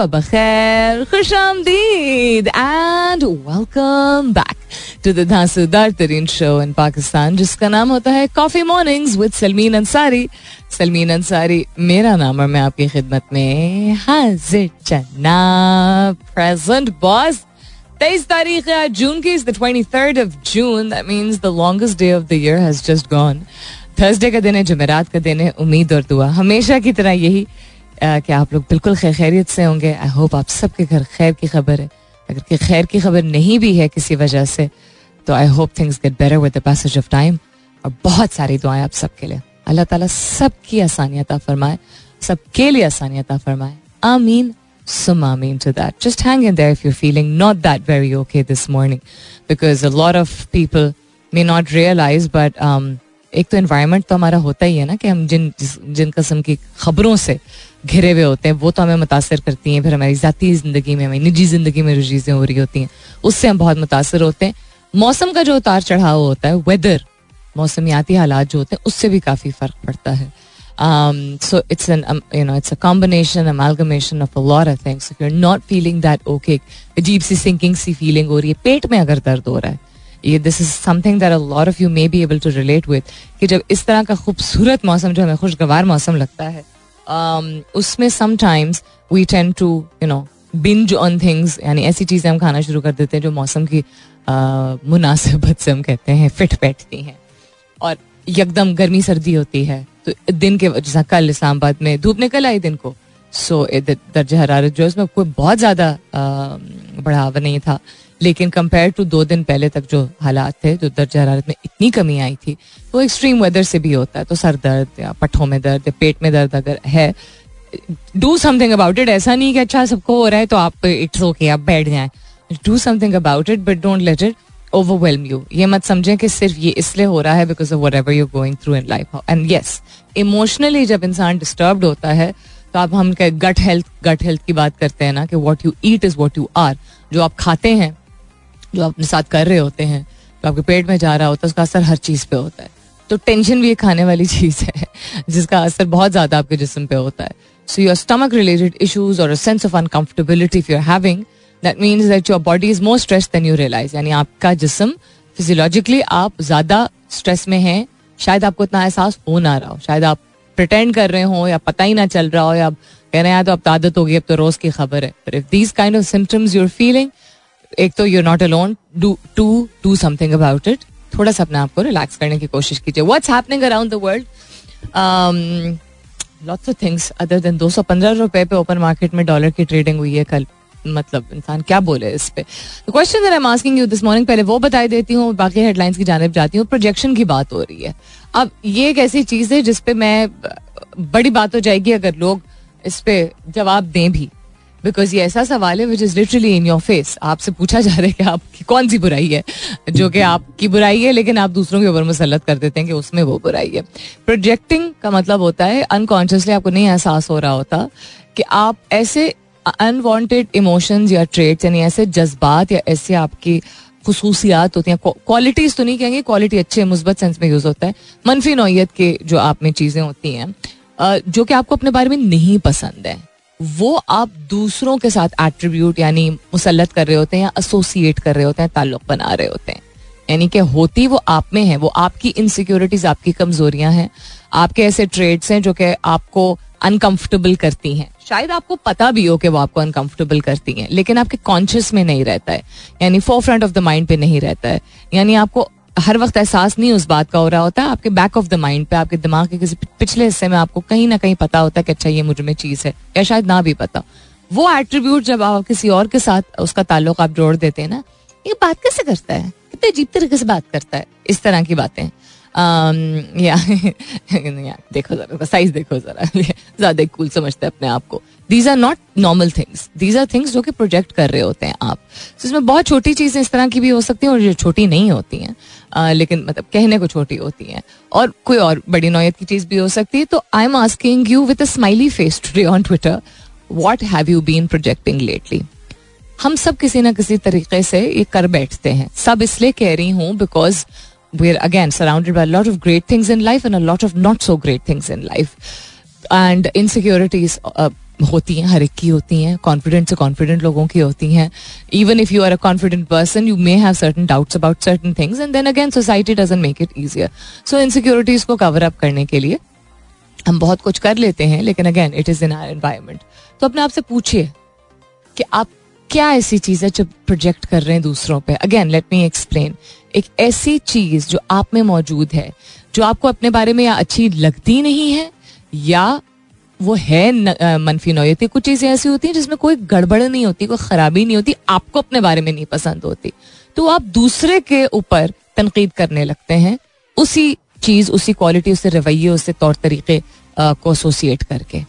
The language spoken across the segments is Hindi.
सुबह बखैर खुश आमदीद and welcome back to the धांसूदार तरीन शो इन पाकिस्तान जिसका नाम होता है coffee mornings with Salmeen Ansari Salmeen Ansari मेरा नाम और मैं आपकी खिदमत में हाजिर जनाब प्रेजेंट बॉस तेईस तारीख है जून की is the twenty third of June that means the longest day of the year has just gone Thursday का दिन है, जमेरात का दिन है, उम्मीद और दुआ, हमेशा की तरह यही कि आप लोग बिल्कुल खैर खैरियत से होंगे। आई होप आप सबके घर खैर की खबर है। अगर कि खैर की खबर नहीं भी है किसी वजह से तो I hope things get better with the passage of time और बहुत सारी दुआएँ आप सबके लिए। अल्लाह ताला सबकी आसानियत फरमाए। सबके लिए आसानियत फरमाए। आमीन। some amin to that. Just hang in there if you're feeling not that very okay this morning, because a lot of people may not realize, but um, एक तो इन्वायरमेंट तो हमारा होता ही है ना कि हम जिन जिन कस्म की खबरों से घिरे हुए होते हैं वो तो हमें मुतासर करती हैं। फिर हमारी ज़ाती ज़िंदगी में हमारी निजी ज़िंदगी में जो चीज़ें हो रही होती हैं उससे हम बहुत मुतासर होते हैं। मौसम का जो उतार चढ़ाव होता है वेदर मौसमियाती हालात जो होते हैं उससे भी काफ़ी फ़र्क पड़ता है। So it's an um, you know it's a combination amalgamation of a lot of things. If you're not feeling अजीब सी sinking सी फीलिंग हो रही है पेट में अगर दर्द हो रहा है ये this is something that a lot of you may be able to relate with कि जब इस तरह का खूबसूरत मौसम जो हमें खुशगवार मौसम लगता है um, उसमें sometimes we tend to you know binge on things यानी ऐसी चीज़ें हम खाना शुरू कर देते हैं जो मौसम की मुनासिबत से हम कहते हैं फिट बैठती हैं। और यकदम गर्मी सर्दी होती है तो दिन के जैसा कल इस्लामाबाद में धूप निकल आई दिन को सो दर्ज हरारत जो है उसमें कोई बहुत ज़्यादा बढ़ावा नहीं था। लेकिन कंपेयर टू दो दिन पहले तक जो हालात थे, जो दर्ज हरारत में इतनी कमी आई थी वो एक्सट्रीम वेदर से भी होता है तो सर दर्द या पट्ठों में दर्द या पेट में दर्द अगर है डू समथिंग अबाउट इट ऐसा नहीं कि अच्छा सबको हो रहा है तो आप इट्स ओके आप बैठ जाएँ। Do something about it but don't let it overwhelm you ये मत समझें कि सिर्फ़ ये इसलिए हो रहा है because of whatever you going through in life and yes emotionally जब इंसान डिस्टर्ब होता है तो आप हम गट हेल्थ गट हेल्थ की बात करते हैं ना कि what you eat is what you are जो आप खाते हैं जो आप अपने साथ कर रहे होते हैं, जो आपके पेट में जा रहा होता है, उसका असर हर चीज़ पे होता है। तो टेंशन भी एक खाने वाली चीज़ है, जिसका असर बहुत ज़्यादा आपके जिसम पे होता है। So your stomach related issues और sense of uncomfortability if you are having that means that your body is more stress than you realise यानी आपका जिसम फिजियोलॉजिकली आप ज़्यादा स्ट्रेस में हैं। शायद आपको इतना एहसास हो ना रहा हो। शायद आप प्रिटेंड कर रहे हो या पता ही ना चल रहा हो या कह रहे हैं तो अब तो आदत होगी अब तो रोज की खबर है। If these kind of symptoms feeling एक तो you're not alone do to do something about it थोड़ा सा अपने आप को रिलैक्स करने की कोशिश कीजिए। What's happening around the world lots of things other than दो सौ पंद्रह रुपए पे ओपन मार्केट में डॉलर की ट्रेडिंग हुई है कल। मतलब इंसान क्या बोले इस पे? Question I am asking you this morning पहले वो बताई देती हूँ, बाकी हेडलाइंस की जानब जाती हूँ। प्रोजेक्शन की बात हो रही है। अब ये एक ऐसी चीज़ है जिसपे मैं, बड़ी बात हो जाएगी अगर लोग इस पे जवाब दें भी। बिकॉज़ ये ऐसा सवाल है which is literally in your face आपसे पूछा जा रहा है कि आपकी कौन सी बुराई है? जो कि आपकी बुराई है, लेकिन आप दूसरों के ऊपर मुसलत कर देते हैं कि उसमें वो बुराई है। प्रोजेक्टिंग का मतलब होता है अनकॉन्शियसली आपको नहीं एहसास हो रहा होता कि आप ऐसे अनवांटेड इमोशंस या ट्रेट्स यानी ऐसे जज्बात या ऐसे आपकी खसूसियात होती हैं। क्वालिटीज तो नहीं कहेंगे क्वालिटी अच्छे, मुस्बत सेंस में यूज़ होता है। मनफी नौयत के जो आप में चीज़ें होती हैं जो कि आपको अपने बारे में नहीं पसंद है। वो आप दूसरों के साथ एट्रीब्यूट यानी मुसलत कर रहे होते हैं या एसोसिएट कर रहे होते हैं, ताल्लुक बना रहे होते हैं। यानी कि होती वो आप में है, वो आपकी इनसिक्योरिटीज आपकी कमजोरियाँ हैं, आपके ऐसे ट्रेड्स हैं जो कि आपको अनकंफर्टेबल करती हैं। शायद आपको पता भी हो कि वो आपको अनकंफर्टेबल करती हैं, लेकिन आपके कॉन्शियस में नहीं रहता है। यानी forefront of the mind पे नहीं रहता है। यानी आपको हर वक्त एहसास नहीं उस बात का हो रहा होता, आपके बैक ऑफ़ द माइंड पे, आपके दिमाग के किसी पिछले हिस्से में आपको कहीं ना कहीं पता होता है कि अच्छा ये मुझमें चीज़ है, या शायद ना भी पता। वो एट्रीब्यूट जब आप किसी और के साथ उसका ताल्लुक आप जोड़ देते हैं ना, ये बात कैसे करता है? कितने अजीब तरीके से बात करता है, इस तरह की बातें। या देखो जरा साइज़ देखो जरा। ज़्यादा कूल समझते हैं अपने आप को। These are not normal things these are things जो कि प्रोजेक्ट कर रहे होते हैं आप। So, इसमें बहुत छोटी चीज़ें इस तरह की भी हो सकती हैं और जो छोटी नहीं होती हैं। Uh, लेकिन मतलब कहने को छोटी होती हैं। और कोई और बड़ी नौयत की चीज़ भी हो सकती है। तो I am asking you with a smiley face today on Twitter what have you been projecting lately हम सब किसी ना किसी तरीके से ये कर बैठते हैं। सब इसलिए कह रही हूँ because we are again surrounded by lot of great things in life and a lot of not so great things in life and insecurities होती हैं, हर एक की होती हैं कॉन्फिडेंट से कॉन्फिडेंट लोगों की होती हैं. Even if you are a confident person you may have certain doubts about certain things and then again society doesn't make it easier so insecurities को कवर अप करने के लिए हम बहुत कुछ कर लेते हैं, लेकिन again it is in our environment तो अपने आप से पूछिए कि आप क्या ऐसी चीज़ है जो प्रोजेक्ट कर रहे हैं दूसरों पे? अगेन लेट मी एक्सप्लेन एक ऐसी चीज़ जो आप में मौजूद है, जो आपको अपने बारे में या अच्छी लगती नहीं है, या वो है मनफी नौयती। कुछ चीज़ें ऐसी होती हैं जिसमें कोई गड़बड़ नहीं होती, कोई खराबी नहीं होती, आपको अपने बारे में नहीं पसंद होती। तो आप दूसरे के ऊपर तनकीद करने लगते हैं, उसी चीज़, उसी क्वालिटी उससे रवैये उससे तौर तरीके को एसोसिएट करके।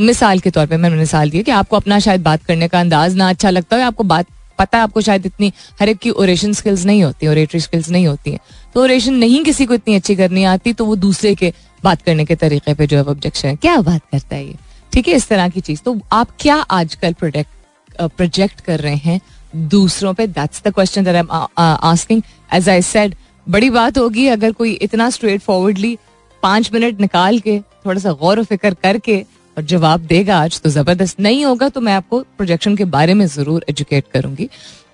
मिसाल के तौर पे मैंने मिसाल दी कि आपको अपना शायद बात करने का अंदाज ना अच्छा लगता है आपको बात पता है आपको शायद इतनी, हर एक की ओरेशन स्किल्स नहीं होती ओरेटरी स्किल्स नहीं होती हैं। तो ओरेशन नहीं किसी को इतनी अच्छी करनी आती तो वो दूसरे के बात करने के तरीके पे जो है ऑब्जेक्शन है। क्या बात करता है ये? ठीक है, इस तरह की चीज़। तो आप क्या आजकल प्रोडक्ट प्रोजेक्ट कर रहे हैं? दूसरों पे that's the question that I am asking as I said बड़ी बात होगी, अगर कोई इतना स्ट्रेट फॉरवर्डली पाँच मिनट निकाल के, थोड़ा सा गौर व फ़िक्र करके और जवाब देगा आज तो ज़बरदस्त नहीं होगा तो मैं आपको प्रोजेक्शन के बारे में ज़रूर एजुकेट करूँगी।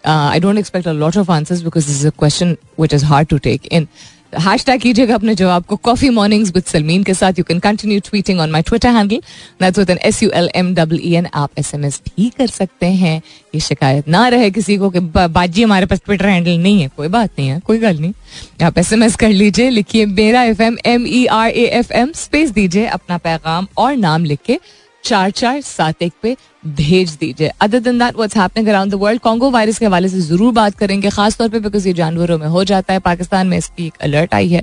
I don't expect a lot of answers because is a question which is hard to take in hashtag कीजिएगा अपने जवाब को कॉफ़ी मॉर्निंग्स विद सलमीन के साथ. You can continue tweeting on my Twitter handle that's N S U L M double N आप एस एम एस भी कर सकते हैं. ये शिकायत ना रहे किसी को कि बाजी हमारे पास ट्विटर हैंडल नहीं है. कोई बात नहीं है. कोई गल नहीं. आप एस एम एस कर लीजिए, लिखिए मेरा F M M E R A F M space दीजिए अपना पैगाम और नाम लिख के चार चार सात एक पे भेज दीजिए। अदर दिन that what's happening around the world Congo virus के हवाले से ज़रूर बात करेंगे खास तौर पे बिकॉज़ ये जानवरों में हो जाता है। पाकिस्तान में इसकी एक अलर्ट आई है।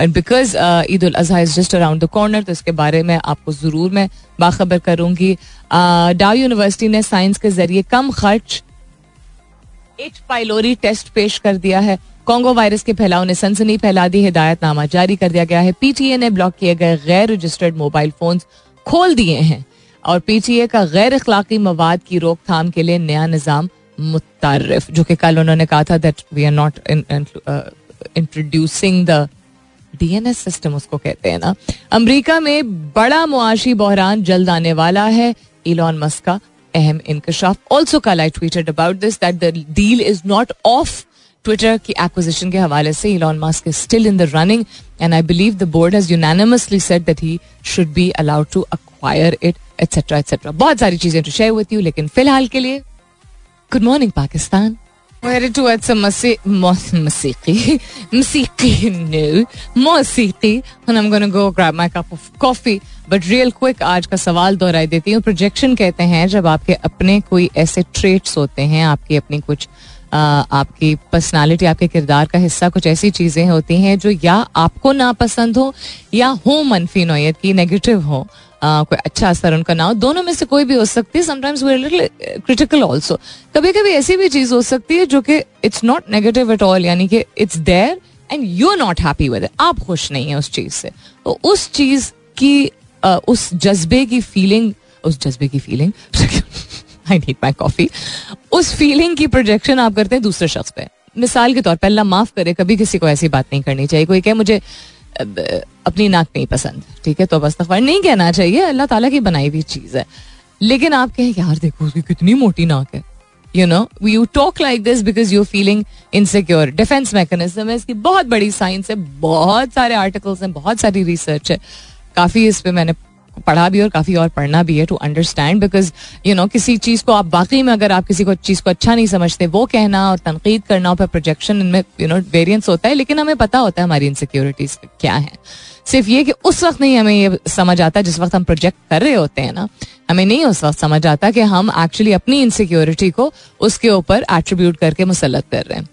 और because Eid ul Azha is just around the corner तो इसके बारे में आपको ज़रूर मैं बाखबर करूँगी। डाउ यूनिवर्सिटी ने साइंस के ज़रिए कम खर्च एच पाइलोरी टेस्ट पेश कर दिया है। कॉन्गो वायरस के फैलाव ने सनसनी फैला दी, हिदायतनामा जारी कर दिया गया है। पीटीए ने ब्लॉक किए गए गैर रजिस्टर्ड मोबाइल फ़ोन खोल दिए हैं। और पीटीए का गैर अखलाकी मवाद की रोकथाम के लिए नया निज़ाम मुतारफ जो कि कल उन्होंने कहा था that we are not introducing the DNS system उसको कहते हैं ना। अमेरिका में बड़ा मुआशी बहरान जल्द आने वाला है। इलॉन मस्क का अहम इंकशाफ ऑल्सो कल I tweeted about this that the deal is not of Twitter की एक्विजिशन के हवाले से। Elon Musk is still in the running and I believe the board has unanimously said that he should be allowed to acquire it etcetera etcetera बहुत सारी चीज़ें टू शेयर विद यू लेकिन फ़िलहाल के लिए गुड मॉर्निंग पाकिस्तान आज का सवाल दोहराई देती हूँ। प्रोजेक्शन कहते हैं, जब आपके अपने कोई ऐसे ट्रेट्स होते हैं, आपकी अपनी कुछ आपकी पर्सनालिटी आपके किरदार का हिस्सा, कुछ ऐसी चीज़ें होती हैं जो या आपको नापसंद हो, या हो मनफी नोयत की नेगेटिव हो। कोई अच्छा असर उनका ना हो दोनों में से कोई भी हो सकती है। लिटिल क्रिटिकल ऑल्सो कभी कभी ऐसी भी चीज़ हो सकती है जो कि it's not negative at all यानी कि it's there and you are not happy with आप खुश नहीं है उस चीज़ से। तो उस चीज़ की उस जज्बे की फीलिंग उस जज्बे की feeling I need my coffee उस फीलिंग की प्रोजेक्शन आप करते हैं दूसरे शख्स पे। मिसाल के तौर पर अल्लाह माफ़ करे, कभी किसी को ऐसी बात नहीं करनी चाहिए। कोई कहे, मुझे अपनी नाक नहीं पसंद, ठीक है? तो बस तफर नहीं कहना चाहिए, अल्लाह ताला की बनाई हुई चीज़ है। लेकिन आप कहें, यार देखो, उसकी कितनी मोटी नाक है। You know we you talk like this because you feeling insecure defence mechanism है, इसकी बहुत बड़ी साइंस है, बहुत सारे आर्टिकल्स हैं, बहुत सारी रिसर्च है। काफ़ी इस पर मैंने पढ़ा भी और काफ़ी और पढ़ना भी है to understand because you know किसी चीज़ को आप बाकी में अगर आप किसी को चीज़ को अच्छा नहीं समझते, वो कहना और तनकीद करना और प्रोजेक्शन इनमें यू नो वेरियंस होता है, लेकिन हमें पता होता है हमारी इनसिक्योरिटीज क्या है। सिर्फ़ ये कि उस वक्त नहीं हमें ये समझ आता जिस वक्त हम प्रोजेक्ट कर रहे होते हैं ना, हमें नहीं उस वक्त समझ आता कि हम एक्चुअली अपनी इनसिक्योरिटी को उसके ऊपर एट्रीब्यूट करके मुसलत कर रहे हैं।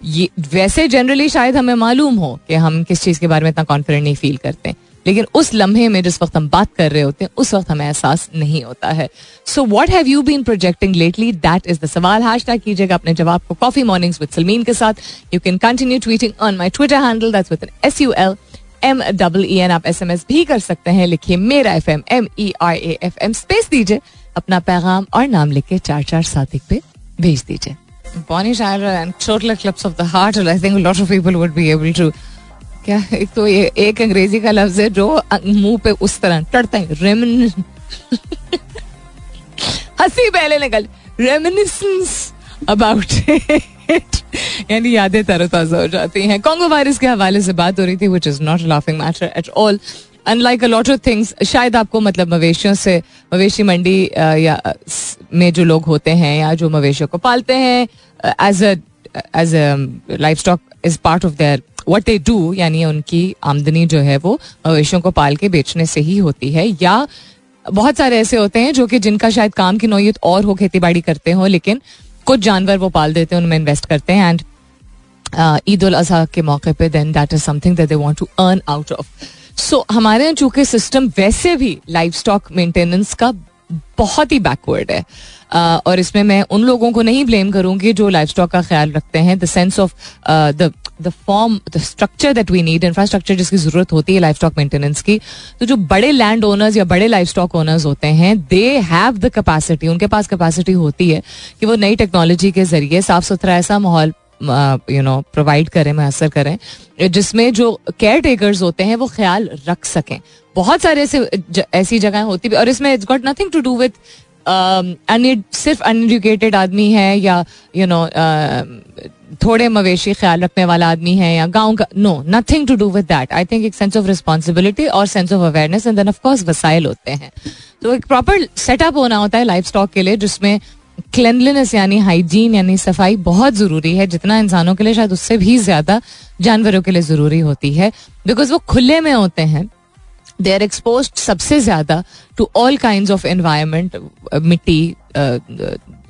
ये, वैसे जनरली शायद हमें मालूम हो कि हम किस चीज़ के बारे में इतना कॉन्फिडेंट नहीं फील करते। लेकिन उस लम्हे में जिस वक्त हम बात कर रहे होते हैं, उस वक्त हमें एहसास नहीं होता है। So what have you been projecting lately that is the सवाल। हैश टैग कीजिएगा अपने जवाब को कॉफ़ी मॉर्निंग्स विद सलमीन के साथ। You can continue tweeting on my Twitter handle that's with S U L M double E N आप एस एम एस भी कर सकते हैं। लिखिए मेरा F M M E I A F M space दीजिए। अपना पैगाम और नाम लिख के चार चार सात एक पे भेज दीजिए। Bonnie Tyler and total eclipse of the heart and I think a lot of people would be able to क्या? एक तो ये, एक अंग्रेज़ी का लफ्ज है जो मुँह पे उस तरह टड़ता है। रेमिन हँसी पहले निकल। रेमिनिसेंस अबाउट यानी यादें तरोताजा हो जाती हैं। कांगो वायरस के हवाले से बात हो रही थी which is not laughing matter at all unlike a lot of things शायद आपको मतलब मवेशियों से, मवेशी मंडी या में जो लोग होते हैं, या जो मवेशियों को पालते हैं as a as a livestock is part of their what they do यानी उनकी आमदनी जो है वो मवेशियों को पाल के बेचने से ही होती है, या बहुत सारे ऐसे होते हैं जो कि जिनका शायद काम की नोयत और हो खेती बाड़ी करते हो, लेकिन कुछ जानवर वो पाल देते हैं, उनमें इन्वेस्ट करते हैं एंड ईद उल अजहा के मौके पे then that is something that they want to earn out of so हमारे यहाँ चूँकि सिस्टम वैसे भी लाइफ स्टॉक मेंटेनेंस का बहुत ही बैकवर्ड है। और इसमें मैं उन लोगों को नहीं ब्लेम करूँगी जो लाइफ स्टॉक का ख्याल रखते हैं. The sense of the the form the structure that we need infrastructure जिसकी ज़रूरत होती है लाइफ स्टॉक मेंटेनेंस की. तो जो बड़े लैंड ओनर्स या बड़े लाइफ स्टॉक ओनर्स होते हैं दे हैव द कैपेसिटी उनके पास कैपेसिटी होती है कि वो नई टेक्नोलॉजी के ज़रिए साफ़ सुथरा ऐसा माहौल यू नो प्रोवाइड करें, मैसर करें, जिसमें जो केयर टेकर्स होते हैं वो ख्याल रख सकें. बहुत सारे ऐसे ऐसी जगह होती भी, और इसमें it's got nothing to do with सिर्फ़ अनएजुकेटेड आदमी है या यू नो थोड़े मवेशी ख्याल रखने वाला आदमी है या गाँव का no nothing to do with that I think एक सेंस ऑफ़ रिस्पॉन्सिबिलिटी और sense of awareness and then of course वसाइल होते हैं। तो एक प्रॉपर सेटअप होना होता है लाइफ स्टॉक के लिए जिसमें क्लेनलीनेस यानी हाइजीन यानी सफ़ाई बहुत ज़रूरी है। जितना इंसानों के लिए शायद उससे भी ज़्यादा जानवरों के लिए ज़रूरी होती है। बिकॉज़ वो खुले में होते हैं दे आर एक्सपोज सबसे ज़्यादा to all kind of environment मिट्टी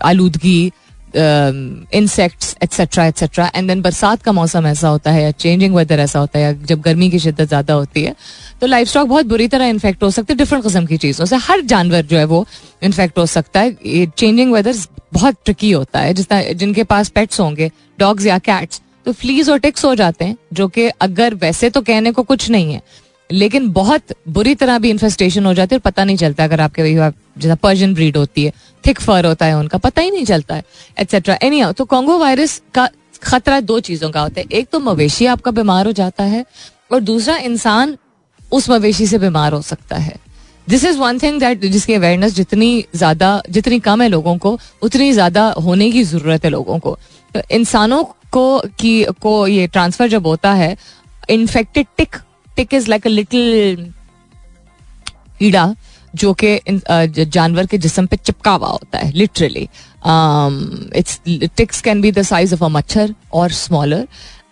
आलूदगी insects etcetera etcetera and then बरसात का मौसम ऐसा होता है या चेंजिंग वेदर ऐसा होता है या जब गर्मी की शिद्दत ज़्यादा होती है तो लाइफ स्टॉक बहुत बुरी तरह इन्फेक्ट हो सकते हैं डिफरेंट किस्म की चीज़ों से। हर जानवर जो है वो इन्फेक्ट हो सकता है। ये चेंजिंग वेदर बहुत ट्रिकी होता है। जिस जिनके पास पेट्स होंगे डॉग्स या कैट्स तो फ्लीज और टिक्स हो जाते हैं, जो कि अगर वैसे तो कहने को कुछ नहीं है लेकिन बहुत बुरी तरह भी इन्फेस्टेशन हो जाती है और पता नहीं चलता अगर आपके जैसा पर्जन ब्रीड होती है थिक फर होता है उनका, पता ही नहीं चलता है एट्सेट्रा एनी तो कॉन्गो वायरस का खतरा दो चीज़ों का होता है. एक तो मवेशी आपका बीमार हो जाता है और दूसरा इंसान उस मवेशी से बीमार हो सकता है. This is one thing that जिसकी अवेयरनेस जितनी ज़्यादा, जितनी कम है लोगों को, उतनी ज़्यादा होने की ज़रूरत है लोगों को. इंसानों को की, को ये ट्रांसफ़र जब होता है infected tick tick is like a little कीड़ा जो कि जानवर के जिसम पे चिपका हुआ होता है literally it's ticks can be the size of a मच्छर और स्मॉलर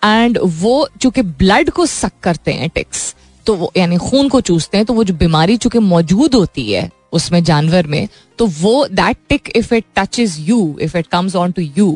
एंड वो चूँकि ब्लड को सक करते हैं टिक्स तो वो, यानी खून को चूसते हैं तो वो जो बीमारी चूँकि मौजूद होती है उसमें जानवर में तो वो that tick if it touches you if it comes on to you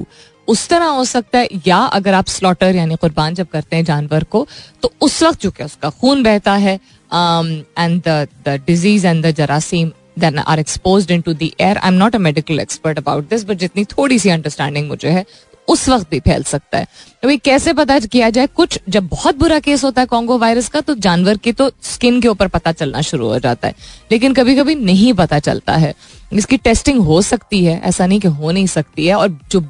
उस तरह हो सकता है, या अगर आप स्लॉटर यानी कुर्बान जब करते हैं जानवर को तो उस वक्त चूँकि उसका खून बहता है and the disease and the जरासीम then are exposed in to the air I am not a medical expert about this but जितनी थोड़ी सी अंडरस्टैंडिंग मुझे है, उस वक्त भी फैल सकता है। तो कैसे पता किया जाए? कुछ जब बहुत बुरा केस होता है कॉन्गो वायरस का तो जानवर की तो स्किन के ऊपर पता चलना शुरू हो जाता है। लेकिन कभी कभी नहीं पता चलता है। इसकी टेस्टिंग हो सकती है, ऐसा नहीं कि हो नहीं सकती है, और जो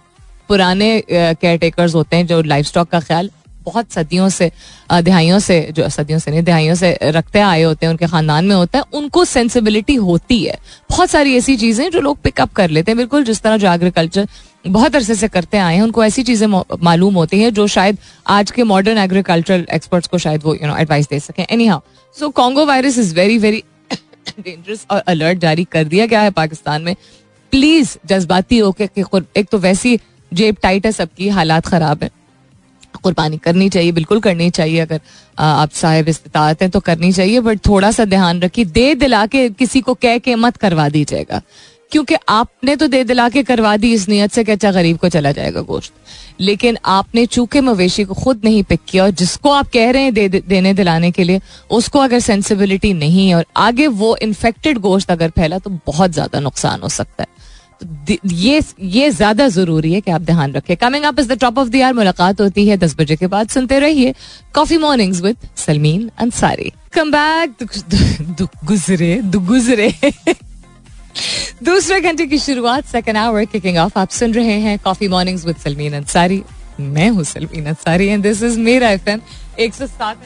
पुराने केयर टेकर्स होते हैं जो लाइफ स्टॉक का ख्याल बहुत सदियों से दिहाइयों से, जो सदियों से नहीं, दिहाइयों से रखते आए होते हैं, उनके खानदान में होता है, उनको सेंसिबिलिटी होती है। बहुत सारी ऐसी चीज़ें जो लोग पिकअप कर लेते हैं, बिल्कुल जिस तरह जो एग्रीकल्चर बहुत अरसे से करते आए हैं, उनको ऐसी चीज़ें मालूम होती हैं जो शायद आज के मॉडर्न एग्रीकल्चरल एक्सपर्ट्स को शायद वो यू नो एडवाइस दे सकें। Anyhow so Congo virus is very very dangerous और अलर्ट जारी कर दिया गया है पाकिस्तान में। प्लीज़ जज्बाती होकर एक तो वैसी जेब टाइट है सबकी हालात ख़राब है। कुर्बानी करनी चाहिए बिल्कुल करनी चाहिए। अगर आप साहेब इस्तात हैं तो करनी चाहिए बट थोड़ा सा ध्यान रखिए दे दिला के किसी को कह के मत करवा दीजिएगा। क्योंकि आपने तो दे दिला के करवा दी इस नियत से कि अच्छा गरीब को चला जाएगा गोश्त। लेकिन आपने चूँकि मवेशी को खुद नहीं पिक किया और जिसको आप कह रहे हैं दे, देने दिलाने के लिए उसको अगर सेंसिबिलिटी नहीं है और आगे वो इन्फेक्टेड गोश्त अगर फैला तो बहुत ज़्यादा नुकसान हो सकता है। ये ये ज़्यादा ज़रूरी है कि आप ध्यान रखें। Coming up is the top of the year मुलाकात होती है दस बजे के बाद, सुनते रहिए coffee mornings with Salmeen Ansari come back गुजरे गुजरे। दूसरे घंटे की शुरुआत सेकेंड आवर किकिंग ऑफ़ आप सुन रहे हैं coffee mornings with Salmeen Ansari मैं हूँ Salmeen Ansari and this is Mera FM 107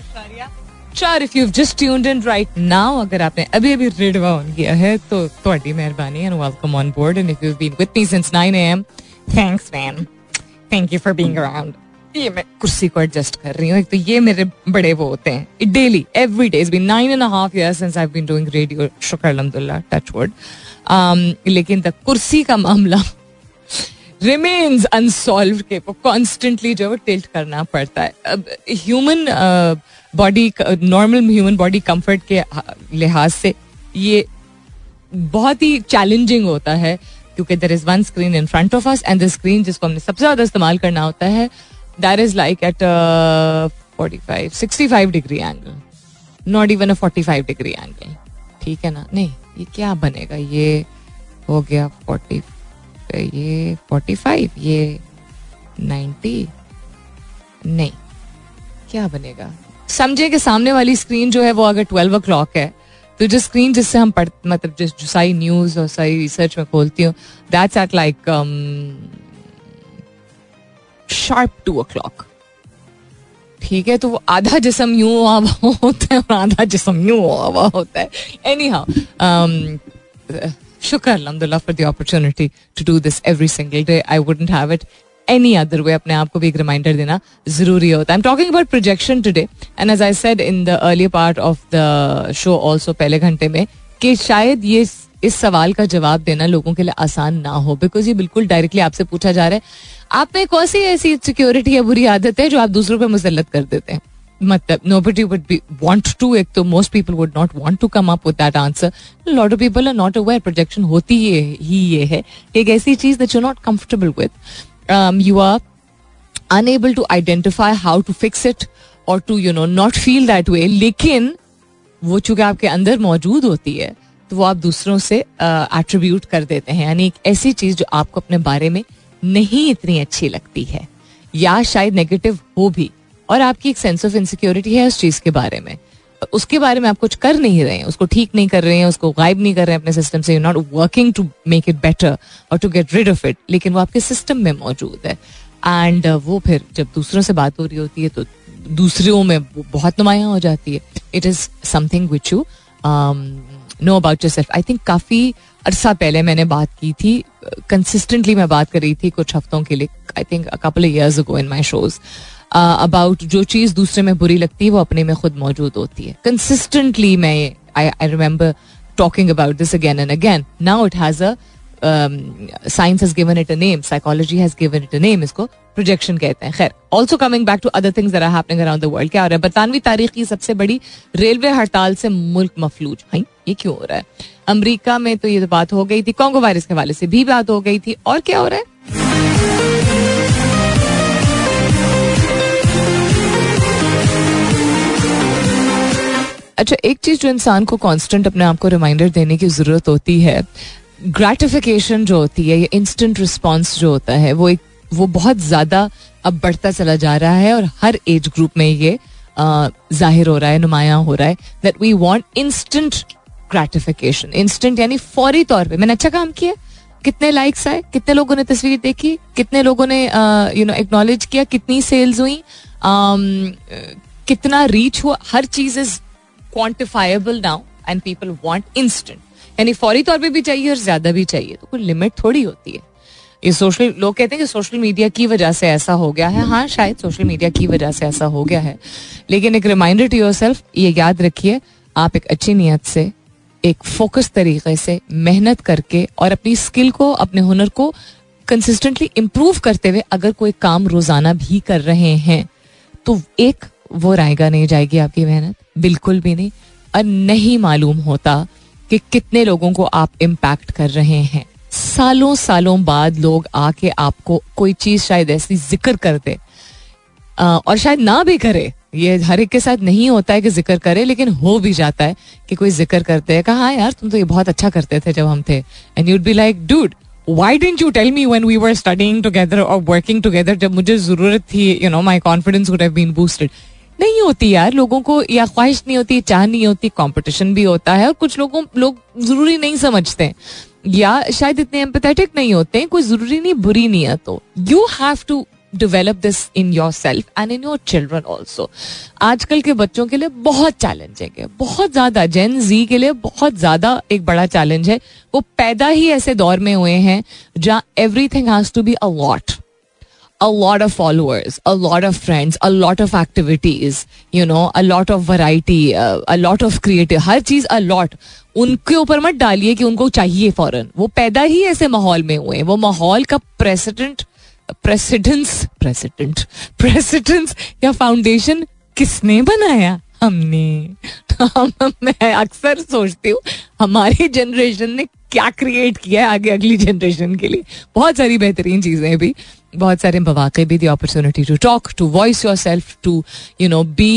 चार if you just tuned in right now अगर आपने अभी अभी रेडियो ऑन किया है तो ਤੁਹਾਡੀ ਮਿਹਰਬਾਨੀ and welcome on board and if you been with me since 9 A M thanks man thank you for being around ये मैं कुर्सी को एडजस्ट कर रही हूँ एक तो ये मेरे बड़े वो होते हैं daily every day been nine and half year since I been doing radio शुक्र अलहमदुल्ला टच वर्ड लेकिन द कुर्सी का मामला रिमेन्स अनसॉल्व के वो कॉन्स्टेंटली जो टिल्ट करना पड़ता है अब human body normal human body comfort के लिहाज से ये बहुत ही चैलेंजिंग होता है, क्योंकि there is one screen in front of us and the screen जिसको हमने सबसे ज़्यादा इस्तेमाल करना होता है that is like at forty five sixty five degree angle not even a forty five degree angle ठीक है ना? नहीं, ये क्या बनेगा? ये हो गया फोर्टी ये फोर्टी फाइव ये नाइन्टी नहीं, क्या बनेगा? समझे कि सामने वाली स्क्रीन जो है वो अगर ट्वेल्व ओ है तो जो स्क्रीन जिससे हम पढ़ मतलब जिस जो सारी न्यूज़ और सारी रिसर्च में खोलती हूँ that's at like sharp two o'clock ठीक है तो वो आधा जिसम यूँ हुआ होता है और आधा जिसम यूँ हुआ हुआ होता है। एनी हाउ um, शुक्र अलहमदुल्ला for the opportunity to do this every single day I wouldn't have it any other way अपने आप को भी एक रिमाइंडर देना ज़रूरी होता है। Am talking about projection today and as I said in the early part of the show also पहले घंटे में, कि शायद ये इस सवाल का जवाब देना लोगों के लिए आसान ना हो बिकॉज़ ये बिल्कुल डायरेक्टली आपसे पूछा जा रहा है। आप में कौन सी ऐसी सिक्योरिटी या बुरी आदत है जो आप दूसरों पर मुसलत कर देते हैं। मतलब no but would be want to एक तो most people would not want to come up with that answer lot of people are not aware projection होती ये ही ये है। एक ऐसी चीज़ that you not comfortable with you are unable to identify how to fix it और to you know not feel that way लेकिन वो चूँकि आपके अंदर मौजूद होती है तो वो आप दूसरों से एट्रीब्यूट uh, कर देते हैं। यानी एक ऐसी चीज़ जो आपको अपने बारे में नहीं इतनी अच्छी लगती है। या शायद नेगेटिव हो भी। और आपकी एक सेंस ऑफ़ इनसिक्योरिटी है उस चीज़ के बारे में। उसके बारे में आप कुछ कर नहीं रहे हैं उसको ठीक नहीं कर रहे हैं उसको गायब नहीं कर रहे हैं अपने सिस्टम से you not working to make it better और to get rid of it लेकिन वो आपके सिस्टम में मौजूद है। एंड uh, वो फिर जब दूसरों से बात हो रही होती है तो दूसरों में बहुत नुमाया हो जाती है। It is something which you know about yourself I think काफ़ी अरसा पहले मैंने बात की थी कंसिस्टेंटली मैं बात कर रही थी कुछ हफ्तों के लिए I think couple years ago in my shows about जो चीज़ दूसरे में बुरी लगती है, वो अपने में खुद मौजूद होती है। कंसिस्टेंटली मैं I I remember talking about this again and again now it has a science has given it a name psychology has given it a name इसको प्रोजेक्शन कहते हैं। खैर also coming back to other things happening around the world क्या हो रहा है? बतानवी तारीख की सबसे बड़ी रेलवे हड़ताल से मुल्क मफलूज। भाई, ये क्यों हो रहा है? अमरीका में तो ये तो बात हो गई थी कॉन्गो वायरस के हवाले से भी बात हो गई थी। और क्या हो रहा है? अच्छा एक चीज़ जो इंसान को कांस्टेंट अपने आप को रिमाइंडर देने की ज़रूरत होती है ग्रेटिफिकेशन जो होती है या इंस्टेंट रिस्पॉन्स जो होता है, वो एक, वो बहुत ज़्यादा अब बढ़ता चला जा रहा है और हर एज ग्रुप में ये ज़ाहिर हो रहा है, नुमाया हो रहा है that we want instant gratification instant यानी फौरी तौर पे। मैंने अच्छा काम किया? कितने लाइक्स आए? कितने लोगों ने तस्वीर देखी? कितने लोगों ने यू नो एक्नॉलेज किया? कितनी सेल्स हुई? कितना रीच हुआ? हर चीज़ is quantifiable now and people want instant यानी फौरी तौर पे भी चाहिए और ज़्यादा भी चाहिए तो कोई लिमिट थोड़ी होती है। ये सोशल लोग कहते हैं कि सोशल मीडिया की वजह से ऐसा हो गया है। हाँ शायद सोशल मीडिया की वजह से ऐसा हो गया है। लेकिन एक रिमाइंडर टू योर सेल्फ ये याद रखिए, आप एक अच्छी नीयत से, एक फोकस तरीके से मेहनत करके और अपनी स्किल को, अपने हुनर को कंसिस्टेंटली इम्प्रूव करते हुए अगर कोई काम रोज़ाना भी कर रहे हैं तो एक वो रायगा नहीं जाएगी आपकी मेहनत? बिल्कुल भी नहीं। और नहीं मालूम होता कि कितने लोगों को आप इम्पैक्ट कर रहे हैं। सालों सालों बाद लोग आके आपको कोई चीज़ शायद ऐसी ज़िक्र कर दे। और शायद ना भी करे। ये हर एक के साथ नहीं होता है कि ज़िक्र करे, लेकिन हो भी जाता है कि कोई ज़िक्र करते हैं। कहा हाँ यार, तुम तो ये बहुत अच्छा करते थे जब हम थे। And you'd be like dude why didn't you tell me when we were studying together or working together जब मुझे ज़रूरत थी you know my confidence would have been boosted नहीं होती यार, लोगों को या ख्वाहिश नहीं होती, चाह नहीं होती कंपटीशन भी होता है और कुछ लोगों, लोग ज़रूरी नहीं समझते। या शायद इतने एम्पथेटिक नहीं होते हैं कोई ज़रूरी नहीं, बुरी नहीं है you have to develop this in yourself and in your children also आजकल के बच्चों के लिए बहुत चैलेंजिंग है बहुत ज़्यादा जेन जी के लिए बहुत ज़्यादा एक बड़ा चैलेंज है। वो पैदा ही ऐसे दौर में हुए हैं, जहाँ everything has to be a lot a lot of followers, a lot of friends, a lot of activities, you know, a lot of variety, uh, a lot of creative, हर चीज़ a lot. उनके ऊपर मत डालिए कि उनको चाहिए फ़ौरन। वो पैदा ही ऐसे माहौल में हुए वो माहौल का प्रेसिडेंट प्रेसिडेंस प्रेसिडेंट प्रेसिडेंस या फाउंडेशन किसने बनाया? हमने। हम मैं अक्सर सोचती हूँ हमारी जनरेशन ने क्या क्रिएट किया है आगे अगली जनरेशन के लिए। बहुत सारी बेहतरीन चीज़ें भी। बहुत सारे मौाक़े भी the opportunity to talk to voice yourself to you know be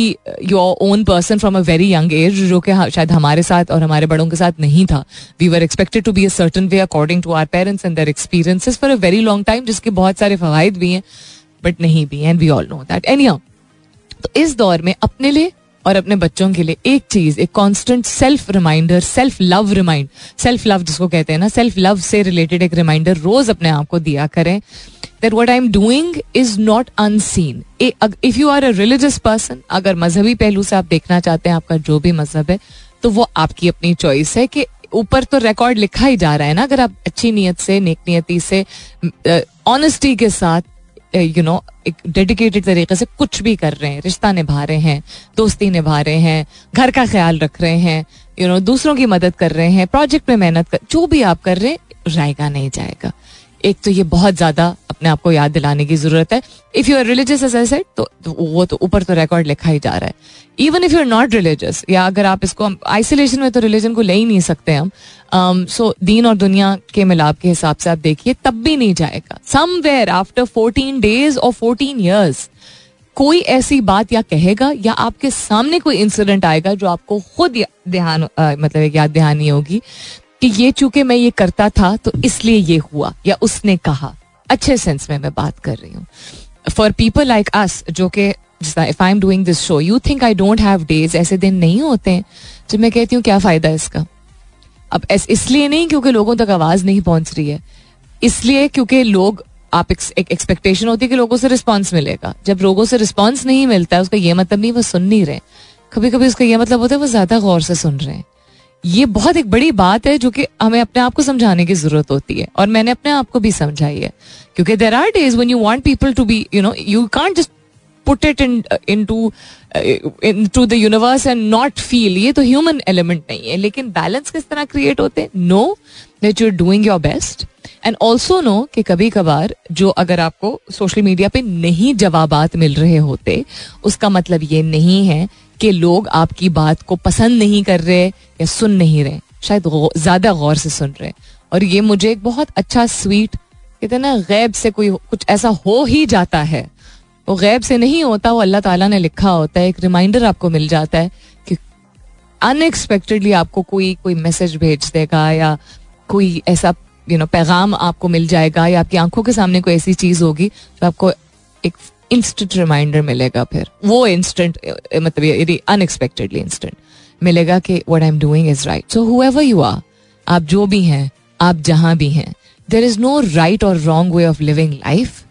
your own person from a very young age जो कि शायद हमारे साथ और हमारे बड़ों के साथ नहीं था। We were expected to be a certain way according to our parents and their experiences for a very long time जिसके बहुत सारे फवायद भी हैं बट नहीं भी and we all know that any तो इस दौर में अपने लिए और अपने बच्चों के लिए एक चीज़, एक constant self reminder self love remind self love जिसको कहते हैं ना सेल्फ लव से रिलेटेड एक रिमाइंडर रोज अपने आप को दिया करें। That what I am doing is not unseen if you are a religious person अगर मजहबी पहलू से आप देखना चाहते हैं, आपका जो भी मज़हब है तो वो आपकी अपनी चॉइस है कि ऊपर तो रिकॉर्ड लिखा ही जा रहा है ना, अगर आप अच्छी नीयत से, नेक नियति से ऑनेस्टी के साथ यू नो एक डेडिकेटेड तरीके से कुछ भी कर रहे हैं, रिश्ता निभा रहे हैं, दोस्ती निभा रहे हैं, घर का ख्याल रख रहे हैं यू नो दूसरों की मदद कर रहे हैं प्रोजेक्ट में मेहनत कर, जो भी आप कर रहे हैं जाएगा नहीं जाएगा। एक तो ये बहुत ज़्यादा अपने आप को याद दिलाने की ज़रूरत है। If you are religious as I तो वो तो ऊपर तो रिकॉर्ड लिखा ही जा रहा है। Even if you are not religious या अगर आप इसको आइसोलेशन में तो रिलीजन को ले ही नहीं सकते हम। सो um, दीन और दुनिया के मिलाप के हिसाब से आप देखिए तब भी नहीं जाएगा। Somewhere after fourteen days or fourteen years कोई ऐसी बात या कहेगा या आपके सामने कोई इंसिडेंट आएगा जो आपको खुद ध्यान मतलब याद दहानी होगी कि ये चूँकि मैं ये करता था तो इसलिए ये हुआ, या उसने कहा। अच्छे सेंस में मैं बात कर रही हूँ। फॉर पीपल लाइक अस जो कि if I am doing this show you think I don't have days ऐसे दिन नहीं होते हैं। जब मैं कहती हूँ, क्या फ़ायदा इसका? अब इसलिए नहीं क्योंकि लोगों तक आवाज़ नहीं पहुँच रही है। इसलिए क्योंकि लोग, आप एक एक्सपेक्टेशन होती है कि लोगों से रिस्पॉन्स मिलेगा। जब लोगों से रिस्पॉन्स नहीं मिलता है उसका ये मतलब नहीं, वो सुन नहीं रहे। कभी कभी उसका ये मतलब होता है, वो ज़्यादा गौर से सुन रहे हैं। ये बहुत एक बड़ी बात है जो कि हमें अपने आप को समझाने की ज़रूरत होती है और मैंने अपने आप को भी समझाई है। क्योंकि there are days when you want people to be you know you can't just put it in into into the universe and not feel ये तो ह्यूमन एलिमेंट नहीं है, लेकिन बैलेंस किस तरह क्रिएट होते हैं? Know that you are doing your best and also know कि कभी कभार जो अगर आपको सोशल मीडिया पे नहीं जवाबात मिल रहे होते, उसका मतलब ये नहीं है कि लोग आपकी बात को पसंद नहीं कर रहे या सुन नहीं रहे शायद ज़्यादा गौर से सुन रहे। और ये मुझे एक बहुत अच्छा स्वीट कहते ना गैब से कोई कुछ ऐसा हो ही जाता है। वो गैब से नहीं होता वो अल्लाह ताला ने लिखा होता है एक रिमाइंडर आपको मिल जाता है कि अनएक्सपेक्टेडली आपको कोई कोई मैसेज भेज देगा या कोई ऐसा यू you नो know, पैगाम आपको मिल जाएगा या आपकी आँखों के सामने कोई ऐसी चीज़ होगी जो आपको एक इंस्टेंट रिमाइंडर मिलेगा फिर। वो इंस्टेंट मतलब अनएक्सपेक्टेडली इंस्टेंट मिलेगा कि what I am doing is right so whoever you are आप जो भी हैं, आप जहाँ भी हैं there is no right or wrong way of living life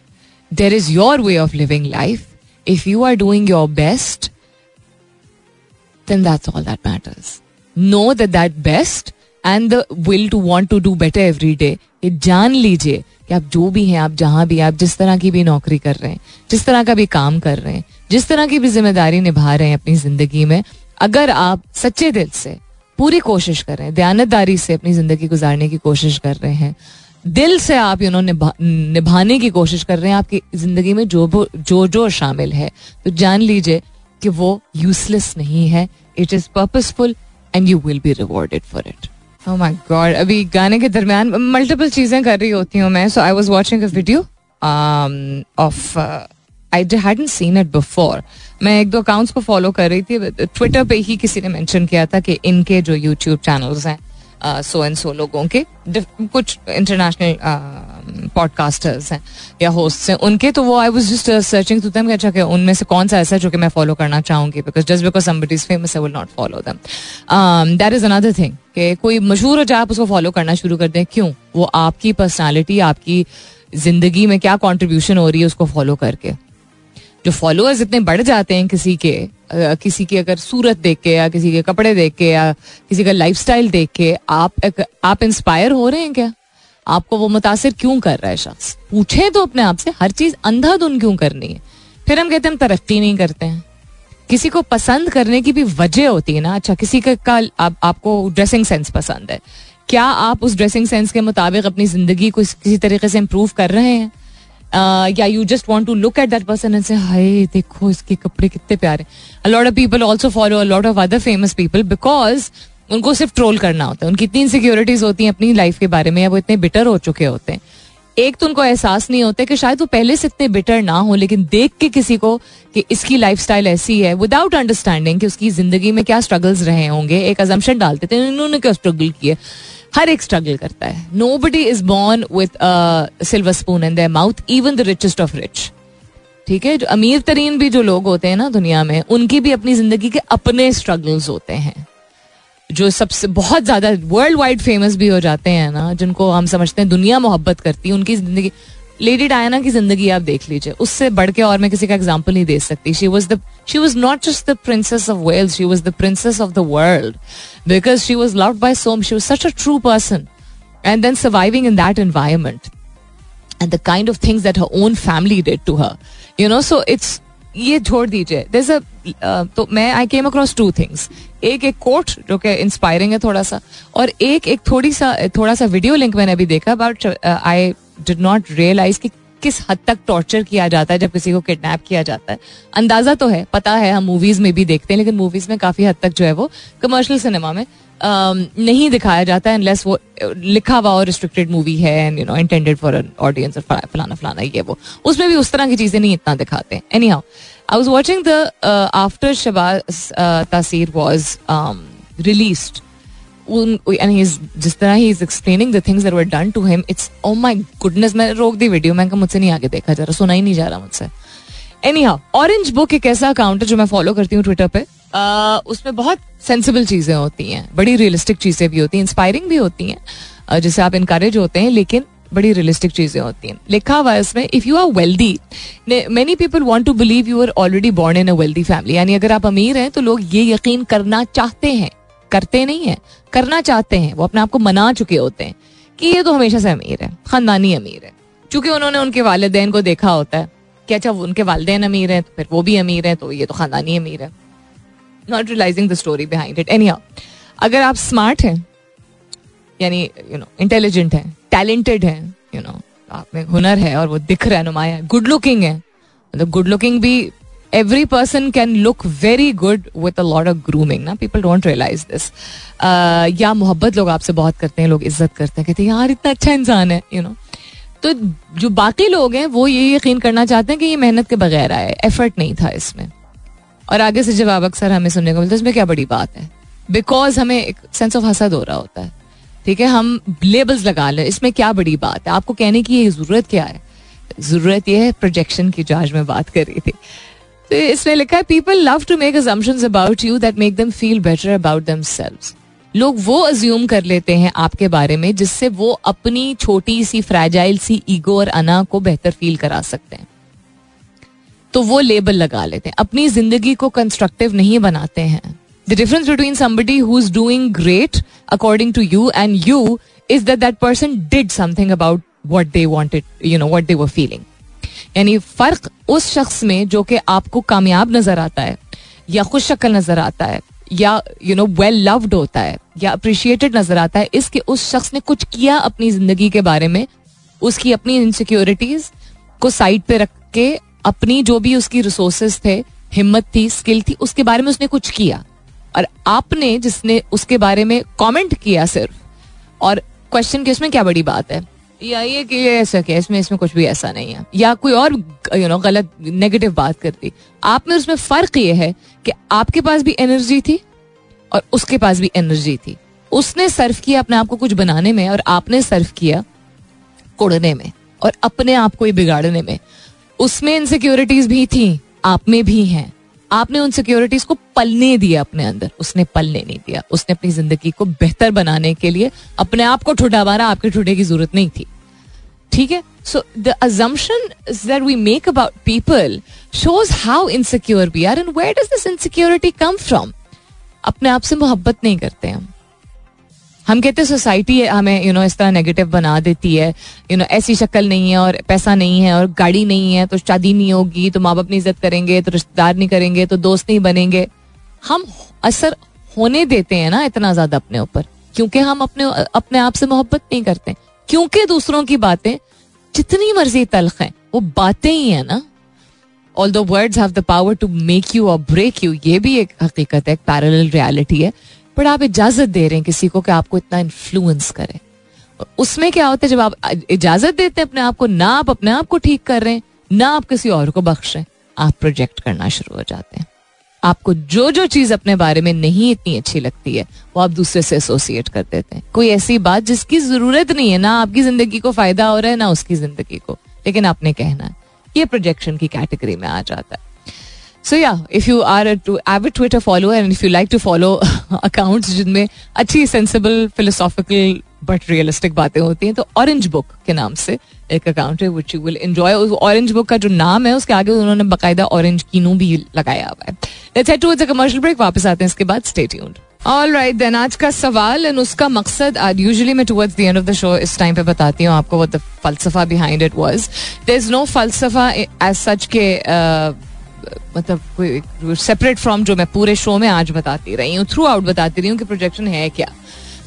there is your way of living life if you are doing your best then that's all that matters know that that best and the will to want to do better every day. ये जान लीजिए कि आप जो भी हैं आप जहाँ भी आप जिस तरह की भी नौकरी कर रहे हैं जिस तरह का भी काम कर रहे हैं जिस तरह की भी ज़िम्मेदारी निभा रहे हैं अपनी ज़िंदगी में अगर आप सच्चे दिल से पूरी कोशिश कर रहे हैं दयानतदारी से अपनी ज़िंदगी गुजारने की कोशिश कर रहे हैं दिल से आप यू नो निभा, निभाने की कोशिश कर रहे हैं आपकी ज़िंदगी में जो जो जो शामिल है तो जान लीजिए कि वो यूजलेस नहीं है it is purposeful and you will be rewarded for it Oh my God. अभी गाने के दरमियान मल्टीपल चीज़ें कर रही होती हूँ मैं so I was watching video of I hadn't seen it before मैं एक दो अकाउंट्स को फॉलो कर रही थी ट्विटर पे ही किसी ने मैंशन किया था कि इनके जो यूट्यूब चैनल्स हैं सो एंड सो लोगों के कुछ इंटरनेशनल पॉडकास्टर्स हैं या होस्ट हैं उनके तो वो I was just searching to them अच्छा कि उनमें से कौन सा ऐसा है जो कि मैं फॉलो करना चाहूँगी because just because somebody is famous I will not follow them that is another thing कि कोई मशहूर हो जाए, आप उसको फॉलो करना शुरू कर दें। क्यों? वो आपकी पर्सनैलिटी आपकी ज़िंदगी में क्या कॉन्ट्रीब्यूशन हो रही है उसको फॉलो करके। जो फॉलोअर्स इतने बढ़ जाते हैं किसी के किसी की अगर सूरत देख के या किसी के कपड़े देख के या किसी का लाइफस्टाइल देख के आप एक, आप इंस्पायर हो रहे हैं क्या? आपको वो मुतासर क्यों कर रहा है शख्स? पूछे तो अपने आप से हर चीज़ अंधाधुन क्यों करनी है? फिर हम कहते हैं हम तरक्की नहीं करते हैं। किसी को पसंद करने की भी वजह होती है ना। अच्छा किसी का, का आप, आपको ड्रेसिंग सेंस पसंद है। क्या आप उस ड्रेसिंग सेंस के मुताबिक अपनी ज़िंदगी को किसी तरीके से इम्प्रूव कर रहे हैं? या you just want to look at that person and say हाय देखो, इसके कपड़े कितने प्यारे. A lot of people also follow a lot of other famous people because उनको सिर्फ़ ट्रोल करना होता है। उनकी इतनी इनसिक्योरिटीज होती हैं अपनी लाइफ के बारे में, या वो इतने बिटर हो चुके होते हैं। एक तो उनको एहसास नहीं होता कि शायद वो पहले से इतने बिटर ना हो, लेकिन देख के किसी को कि इसकी लाइफ ऐसी है विदाउट अंडरस्टैंडिंग कि उसकी ज़िंदगी में क्या स्ट्रगल्स रहे होंगे। एक अजम्पन डालते थे, इन्होंने क्या स्ट्रगल किए हर एक स्ट्रगल करता है। Nobody is born with silver spoon in the mouth even the richest of rich ठीक है? जो अमीर तरीन भी जो लोग होते हैं ना दुनिया में, उनकी भी अपनी ज़िंदगी के अपने स्ट्रगल्स होते हैं। जो सबसे बहुत ज़्यादा वर्ल्ड वाइड फ़ेमस भी हो जाते हैं ना, जिनको हम समझते हैं दुनिया मोहब्बत करती है, उनकी ज़िंदगी लेडी डायना की ज़िंदगी आप देख लीजिए। उससे बढ़ के और मैं किसी का एग्ज़ाम्पल नहीं दे सकती। She was the she was not just the princess of Wales she was the princess of the world because she was love by some she was such a true person and then surviving in that environment and the kind of things that her own family did to her you know so it's ये छोड़ दीजिए। दिस अ तो मैं I came across two things एक एक कोट जो कि इंस्पायरिंग है थोड़ा सा, और एक एक थोड़ी सा, थोड़ा सा वीडियो लिंक मैंने अभी देखा about I did not realise कि किस हद तक टॉर्चर किया जाता है जब किसी को किडनैप किया जाता है। अंदाज़ा तो है, पता है, हम मूवीज़ में भी देखते हैं, लेकिन मूवीज़ में काफ़ी हद तक जो है वो कमर्शियल सिनेमा में नहीं दिखाया जाता है अनलेस वो लिखा हुआ और रिस्ट्रिक्टेड मूवी है and you know intended for an audience फलाना फलाना ये वो। उसमें भी उस तरह की चीज़ें नहीं इतना दिखाते। Anyhow I was watching the after Shahbaz Taseer was released जिस तरह he is explaining the things that were done to him it's oh my goodness मैं रोक दी वीडियो मैं मुझसे नहीं आगे देखा जा रहा सुना ही नहीं जा रहा मुझसे. एनी हाउ ऑरेंज बुक एक ऐसा अकाउंट है जो मैं फॉलो करती हूँ ट्विटर पे। उसमें बहुत सेंसिबल चीज़ें होती हैं, बड़ी रियलिस्टिक चीज़ें भी होती हैं इंस्पायरिंग भी होती हैं जिससे आप इनकरेज होते हैं, लेकिन बड़ी रियलिस्टिक चीज़ें होती हैं। लिखा हुआ है इसमें if you are wealthy many people want to believe you are already born in a wealthy family यानी अगर आप अमीर हैं तो लोग ये यकीन करना चाहते हैं। करते नहीं है, करना चाहते हैं, वो अपने आप को मना चुके होते हैं कि ये तो हमेशा से अमीर है, खानदानी अमीर है। क्योंकि उन्होंने उनके वालदेन को देखा होता है कि अच्छा उनके वालदेन अमीर हैं तो फिर वो भी अमीर हैं तो ये तो खानदानी अमीर है। Not realising the story behind it any अगर आप स्मार्ट हैं, यानी यू नो इंटेलिजेंट हैं टैलेंटेड हैं यू नो आप में हुनर है और वो दिख रहा है, नुमाया गुड लुकिंग है मतलब गुड लुकिंग भी every person can look very good with a lot of grooming ना पीपल डोंट रियलाइज़ दिस या मोहब्बत लोग आपसे बहुत करते हैं लोग इज़्ज़त करते हैं कहते हैं यार इतना अच्छा इंसान है यू you नो know? तो जो बाकी लोग हैं, वो ये यकीन करना चाहते हैं कि ये मेहनत के बगैर आए एफर्ट नहीं था इसमें। और आगे से जवाब अक्सर हमें सुनने को मिलता है, इसमें क्या बड़ी बात है? बिकॉज़ हमें एक सेंस ऑफ़ हसद हो रहा होता है। ठीक है, हम लेबल्स लगा लें, इसमें क्या बड़ी बात है? आपको कहने की ये ज़रूरत क्या है? ज़रूरत यह है प्रोजेक्शन की जो आज मैं बात कर रही थी। तो इसमें लिखा है people love to make assumption about you that make them feel better about them लोग वो अज्यूम कर लेते हैं आपके बारे में जिससे वो अपनी छोटी सी फ्रेजाइल सी ईगो और अना को बेहतर फील करा सकते हैं। तो वो लेबल लगा लेते हैं। अपनी ज़िंदगी को कंस्ट्रक्टिव नहीं बनाते हैं। The difference between somebody who is doing great according to you and you is that that person did something about what they wanted you know what they were feeling यानी फ़र्क उस शख्स में जो कि आपको कामयाब नज़र आता है, या खुश शक्ल नज़र आता है, या यू नो वेल लव्ड होता है, या अप्रिशिएटेड नज़र आता है, इसके उस शख्स ने कुछ किया अपनी ज़िंदगी के बारे में, उसकी अपनी इनसिक्योरिटीज को साइड पे रख के अपनी जो भी उसकी रिसोर्सेज थे, हिम्मत थी स्किल थी, उसके बारे में उसने कुछ किया। और आपने जिसने उसके बारे में कमेंट किया सिर्फ़, और क्वेश्चन के उसमें क्या बड़ी बात है? या ये कि ये ऐसा क्या इसमें इसमें कुछ भी ऐसा नहीं है। या कोई और यू नो गलत नेगेटिव बात करती आप में उसमें फ़र्क ये है कि आपके पास भी एनर्जी थी और उसके पास भी एनर्जी थी। उसने सर्व किया अपने आप को कुछ बनाने में और आपने सर्व किया कुड़ने में और अपने आप को ही बिगाड़ने में। उसमें इनसिक्योरिटीज भी थी, आप में भी हैं। आपने उन सिक्योरिटीज को पलने दिया अपने अंदर। उसने पलने नहीं दिया। उसने अपनी ज़िंदगी को बेहतर बनाने के लिए अपने आप को ठुटा मारा आपके ठुटे की ज़रूरत नहीं थी। ठीक है? So the assumption that we make about people shows how insecure we are and where does this insecurity come from अपने आप से मोहब्बत नहीं करते हम। हम कहते हैं, सोसाइटी हमें यू नो इस तरह नेगेटिव बना देती है। यू नो ऐसी शक्ल नहीं है और पैसा नहीं है और गाड़ी नहीं है तो शादी नहीं होगी तो माँ बाप नहीं इज़्ज़त करेंगे तो रिश्तेदार नहीं करेंगे तो दोस्त नहीं बनेंगे। हम असर होने देते हैं ना इतना ज़्यादा अपने ऊपर, क्योंकि हम अपने अपने आप से मोहब्बत नहीं करते। क्योंकि दूसरों की बातें जितनी मर्ज़ी तलख हैं, वो बातें ही है ना। All the words have the power to make you or break you ये भी एक हकीकत है, एक पैरल रियालिटी है। बट आप इजाज़त दे रहे हैं किसी को कि आपको इतना इन्फ्लुएंस करे। उसमें क्या होता है, जब आप इजाज़त देते हैं अपने आप को, ना आप अपने आप को ठीक कर रहे हैं, ना आप किसी और को बख्श रहे हैं, आप प्रोजेक्ट करना शुरू हो जाते हैं। आपको जो जो चीज़ अपने बारे में नहीं इतनी अच्छी लगती है, वो आप दूसरे से एसोसिएट कर देते हैं। कोई ऐसी बात जिसकी ज़रूरत नहीं है, ना आपकी ज़िंदगी को फ़ायदा हो रहा है, ना उसकी ज़िंदगी को। लेकिन आपने कहना है, ये प्रोजेक्शन की कैटेगरी में आ जाता है। सो या if you are avid Twitter follower and if you like to follow accounts जिनमें अच्छी सेंसिबल फिलोसॉफिकल बट रियलिस्टिक बातें होती हैं तो ऑरेंज बुक के नाम से एक अकाउंट है which you will enjoy Orange Book का जो नाम है, उसके आगे उन्होंने बकायदा ऑरेंज कीनू भी लगाया हुआ है. Let's head towards a commercial break वापस आते हैं इसके बाद. Stay tuned all right then आज का सवाल एंड उसका मकसद, आज यूजुअली मैं towards the end of the show इस टाइम पे बताती हूँ आपको what the फलसफा behind it was there is no फलसफा as such के मतलब कोई सेपरेट फ्रॉम जो मैं पूरे शो में आज बताती रही हूँ थ्रू आउट बताती रही हूँ कि प्रोजेक्शन है क्या.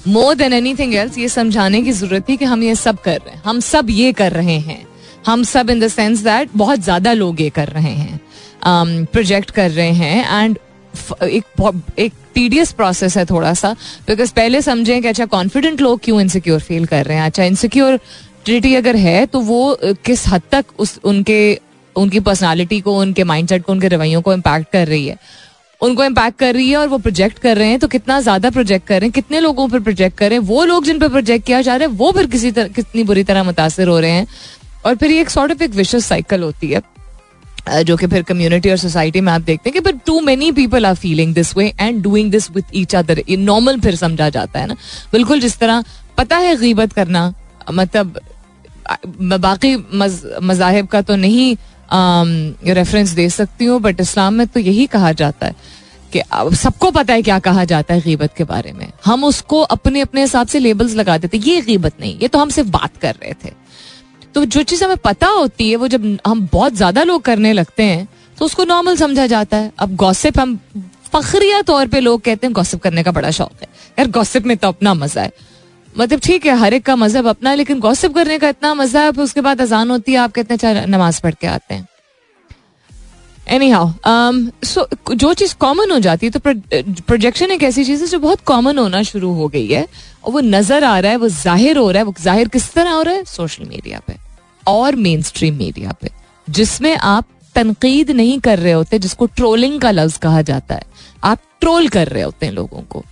More than anything else ये समझाने की ज़रूरत थी कि हम ये सब कर रहे हैं। हम सब ये कर रहे हैं। हम सब इन द सेंस दैट बहुत ज़्यादा लोग ये कर रहे हैं। प्रोजेक्ट um, कर रहे हैं एंड एक एक टीडियस प्रोसेस है थोड़ा सा। बिकॉज़ पहले समझें कि अच्छा कॉन्फिडेंट लोग क्यों इनसिक्योर फील कर रहे हैं? अच्छा इनसिक्योरिटी अगर है तो वो किस हद तक उस उनके उनकी पर्सनालिटी को उनके माइंडसेट को उनके रवैयों को इम्पैक्ट कर रही है? उनको इम्पैक्ट कर रही है और वो प्रोजेक्ट कर रहे हैं तो कितना ज़्यादा प्रोजेक्ट कर रहे हैं, कितने लोगों पर प्रोजेक्ट कर रहे हैं, वो लोग जिन पर प्रोजेक्ट किया जा रहा है, वो फिर किसी तरह, कितनी बुरी तरह मुतासर हो रहे हैं। और फिर ये एक सॉर्ट ऑफ़ एक विशेष साइकिल होती है जो कि फिर कम्युनिटी और सोसाइटी में आप देखते हैं कि फिर too many people are feeling this way and doing this with each other ये नॉर्मल फिर समझा जाता है ना। बिल्कुल जिस तरह पता है गीबत करना मतलब बाकी मजाहब का तो नहीं रेफरेंस दे सकती हूँ बट इस्लाम में तो यही कहा जाता है कि सबको पता है क्या कहा जाता है गीबत के बारे में। हम उसको अपने अपने हिसाब से लेबल्स लगा देते, ये गीबत नहीं, ये तो हम सिर्फ़ बात कर रहे थे। तो जो चीज़ हमें पता होती है, वो जब हम बहुत ज़्यादा लोग करने लगते हैं तो उसको नॉर्मल समझा जाता है। अब गॉसिप हम फखरिया तौर पे लोग कहते हैं गॉसिप करने का बड़ा शौक है। यार गॉसिप में तो अपना मज़ा है। मतलब ठीक है, हर एक का मज़हब अपना है, लेकिन गॉसिप करने का इतना मज़ा है, उसके बाद अजान होती है, आप कितने नमाज़ पढ़ के आते हैं। एनी हाउ सो जो चीज़ कॉमन हो जाती है तो प्रोजेक्शन एक ऐसी चीज़ है जो बहुत कॉमन होना शुरू हो गई है, और वो नज़र आ रहा है, वो ज़ाहिर हो रहा है, वो ज़ाहिर किस तरह हो रहा है? सोशल मीडिया पे, और मेन स्ट्रीम मीडिया पे, जिसमें आप तनकीद नहीं कर रहे होते, जिसको ट्रोलिंग का लफ्ज कहा जाता है। आप ट्रोल कर रहे होते हैं लोगों को।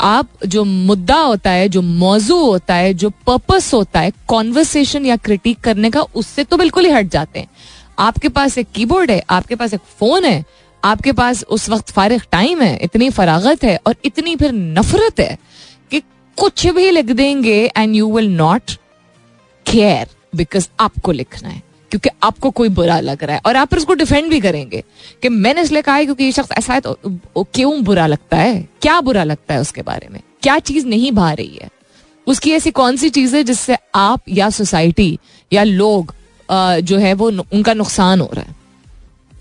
आप जो मुद्दा होता है, जो मौजू होता है, जो पर्पस होता है कॉन्वर्सेशन या क्रिटिक करने का, उससे तो बिल्कुल ही हट जाते हैं। आपके पास एक कीबोर्ड है, आपके पास एक फ़ोन है, आपके पास उस वक्त फारिग टाइम है, इतनी फरागत है और इतनी फिर नफरत है कि कुछ भी लिख देंगे and you will not care because आपको लिखना है। क्योंकि आपको कोई बुरा लग रहा है। और आप उसको डिफेंड भी करेंगे कि मैंने इसलिए कहा है क्योंकि ये शख्स ऐसा है तो क्यों बुरा लगता है? क्या बुरा लगता है उसके बारे में? क्या चीज़ नहीं भा रही है? उसकी ऐसी कौन सी चीज़ है जिससे आप या सोसाइटी या लोग जो है वो उनका नुकसान हो रहा है?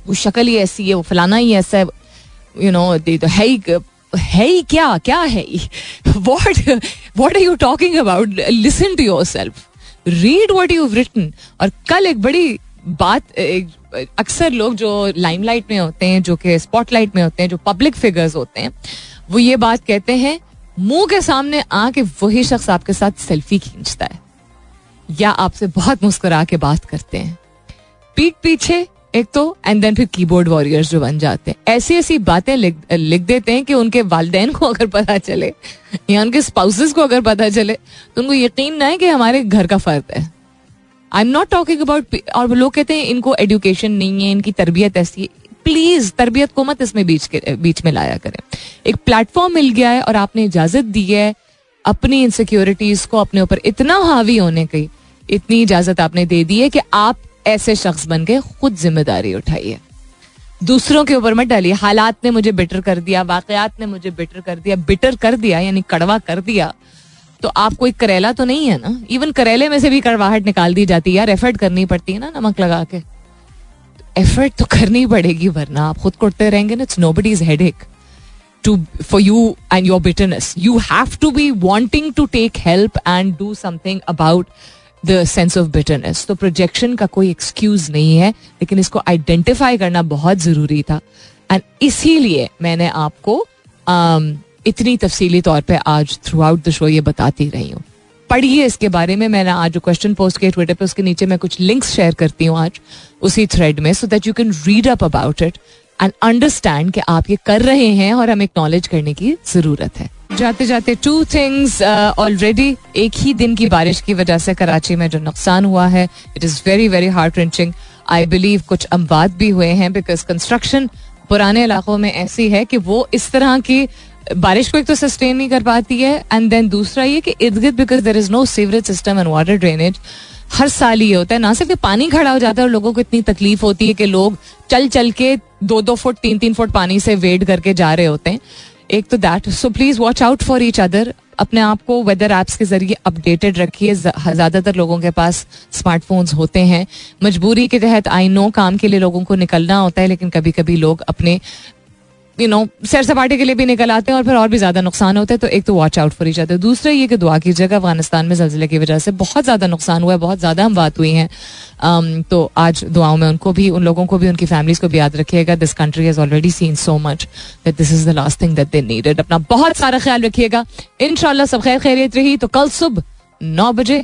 वो शक्ल ही ऐसी है, वो फलाना ही ऐसा है यू नो तो है ही है ही क्या? क्या है what what are you talking about listen to yourself read what you written और कल एक बड़ी बात अक्सर लोग जो लाइमलाइट में होते हैं, जो कि स्पॉटलाइट में होते हैं, जो पब्लिक फिगर्स होते हैं, वो ये बात कहते हैं, मुँह के सामने आके वही शख्स आपके साथ सेल्फी खींचता है। या आपसे बहुत मुस्कुरा के बात करते हैं। पीठ पीछे एक तो एंड देन फिर कीबोर्ड वॉरियर्स जो बन जाते हैं। ऐसी ऐसी बातें लिख, लिख देते हैं कि उनके वालदेन को अगर पता चले या उनके स्पाउसेस को अगर पता चले तो उनको यकीन ना है कि हमारे घर का फर्द है। I am not talking about और लोग कहते हैं इनको एडुकेशन नहीं है इनकी तरबियत ऐसी है। प्लीज़ तरबियत को मत इसमें बीच बीच में लाया करें। एक प्लेटफॉर्म मिल गया है और आपने इजाज़त दी है अपनी इनसिक्योरिटीज को अपने ऊपर इतना हावी होने की इतनी इजाज़त आपने दे दी है कि आप ऐसे शख्स बन के खुद ज़िम्मेदारी उठाइए। दूसरों के ऊपर मत डालिए, हालात ने मुझे बिटर कर दिया, वाकयात ने मुझे बिटर कर दिया बिटर कर दिया, यानी कड़वा कर दिया। तो आप कोई करेला तो नहीं है ना? इवन करेले में से भी कड़वाहट निकाल दी जाती है यार एफर्ट करनी पड़ती है ना नमक लगा के। एफर्ट तो करनी पड़ेगी, वरना आप खुद कुटते रहेंगे ना it's nobody is headache to for you and your bitterness you have to be wanting to take help and do something about the sense of bitterness तो प्रोजेक्शन का कोई एक्सक्यूज नहीं है लेकिन इसको आइडेंटिफाई करना बहुत ज़रूरी था। एंड इसीलिए मैंने आपको um, इतनी तफसीली तौर पे आज थ्रू आउट द शो ये बताती रही हूँ। पढ़िए इसके बारे में मैंने आज जो क्वेश्चन पोस्ट किया ट्विटर पे उसके नीचे मैं कुछ लिंक्स शेयर करती हूँ आज उसी थ्रेड में so that you can read up about it and understand कि आप ये कर रहे हैं और हमें एक्नॉलेज करने की ज़रूरत है। जाते जाते टू थिंग्स ऑलरेडी एक ही दिन की बारिश की वजह से कराची में जो नुकसान हुआ है it is very very heart wrenching I believe कुछ अमवाद भी हुए हैं बिकॉज़ कंस्ट्रक्शन पुराने इलाकों में ऐसी है कि वो इस तरह की बारिश को एक तो सस्टेन नहीं कर पाती है एंड देन दूसरा ये कि इर्द गिर्द because there is no sewerage system and water drainage हर साल ये होता है, ना सिर्फ़ पानी खड़ा हो जाता है और लोगों को इतनी तकलीफ़ होती है कि लोग चल चल के दो दो फुट तीन तीन फुट पानी से वेट करके जा रहे होते हैं। एक तो that so please watch out for each other अपने आप को वेदर ऐप्स के ज़रिए अपडेटेड रखिए. ज़्यादातर लोगों के पास स्मार्टफोन्स होते हैं. मजबूरी के तहत आई नो काम के लिए लोगों को निकलना होता है, लेकिन कभी कभी लोग अपने यू नो सैर सपाटे के लिए भी निकल आते हैं और फिर और भी ज़्यादा नुकसान होता है तो एक तो वॉच आउट फॉर जाते हैं दूसरा ये कि दुआ कीजिएगा, अफ़गानिस्तान में जल्जिले की वजह से बहुत ज़्यादा नुकसान हुआ है, बहुत ज़्यादा हम बात हुई हैं। तो आज दुआओं में उनको भी, उन लोगों को भी, उनकी फैमिलीज़ को भी याद रखिएगा। This country has already seen so much that this is the last thing that they needed अपना बहुत सारा ख्याल रखिएगा। इनशाला सब खैर खैरियत रही तो कल सुबह नौ बजे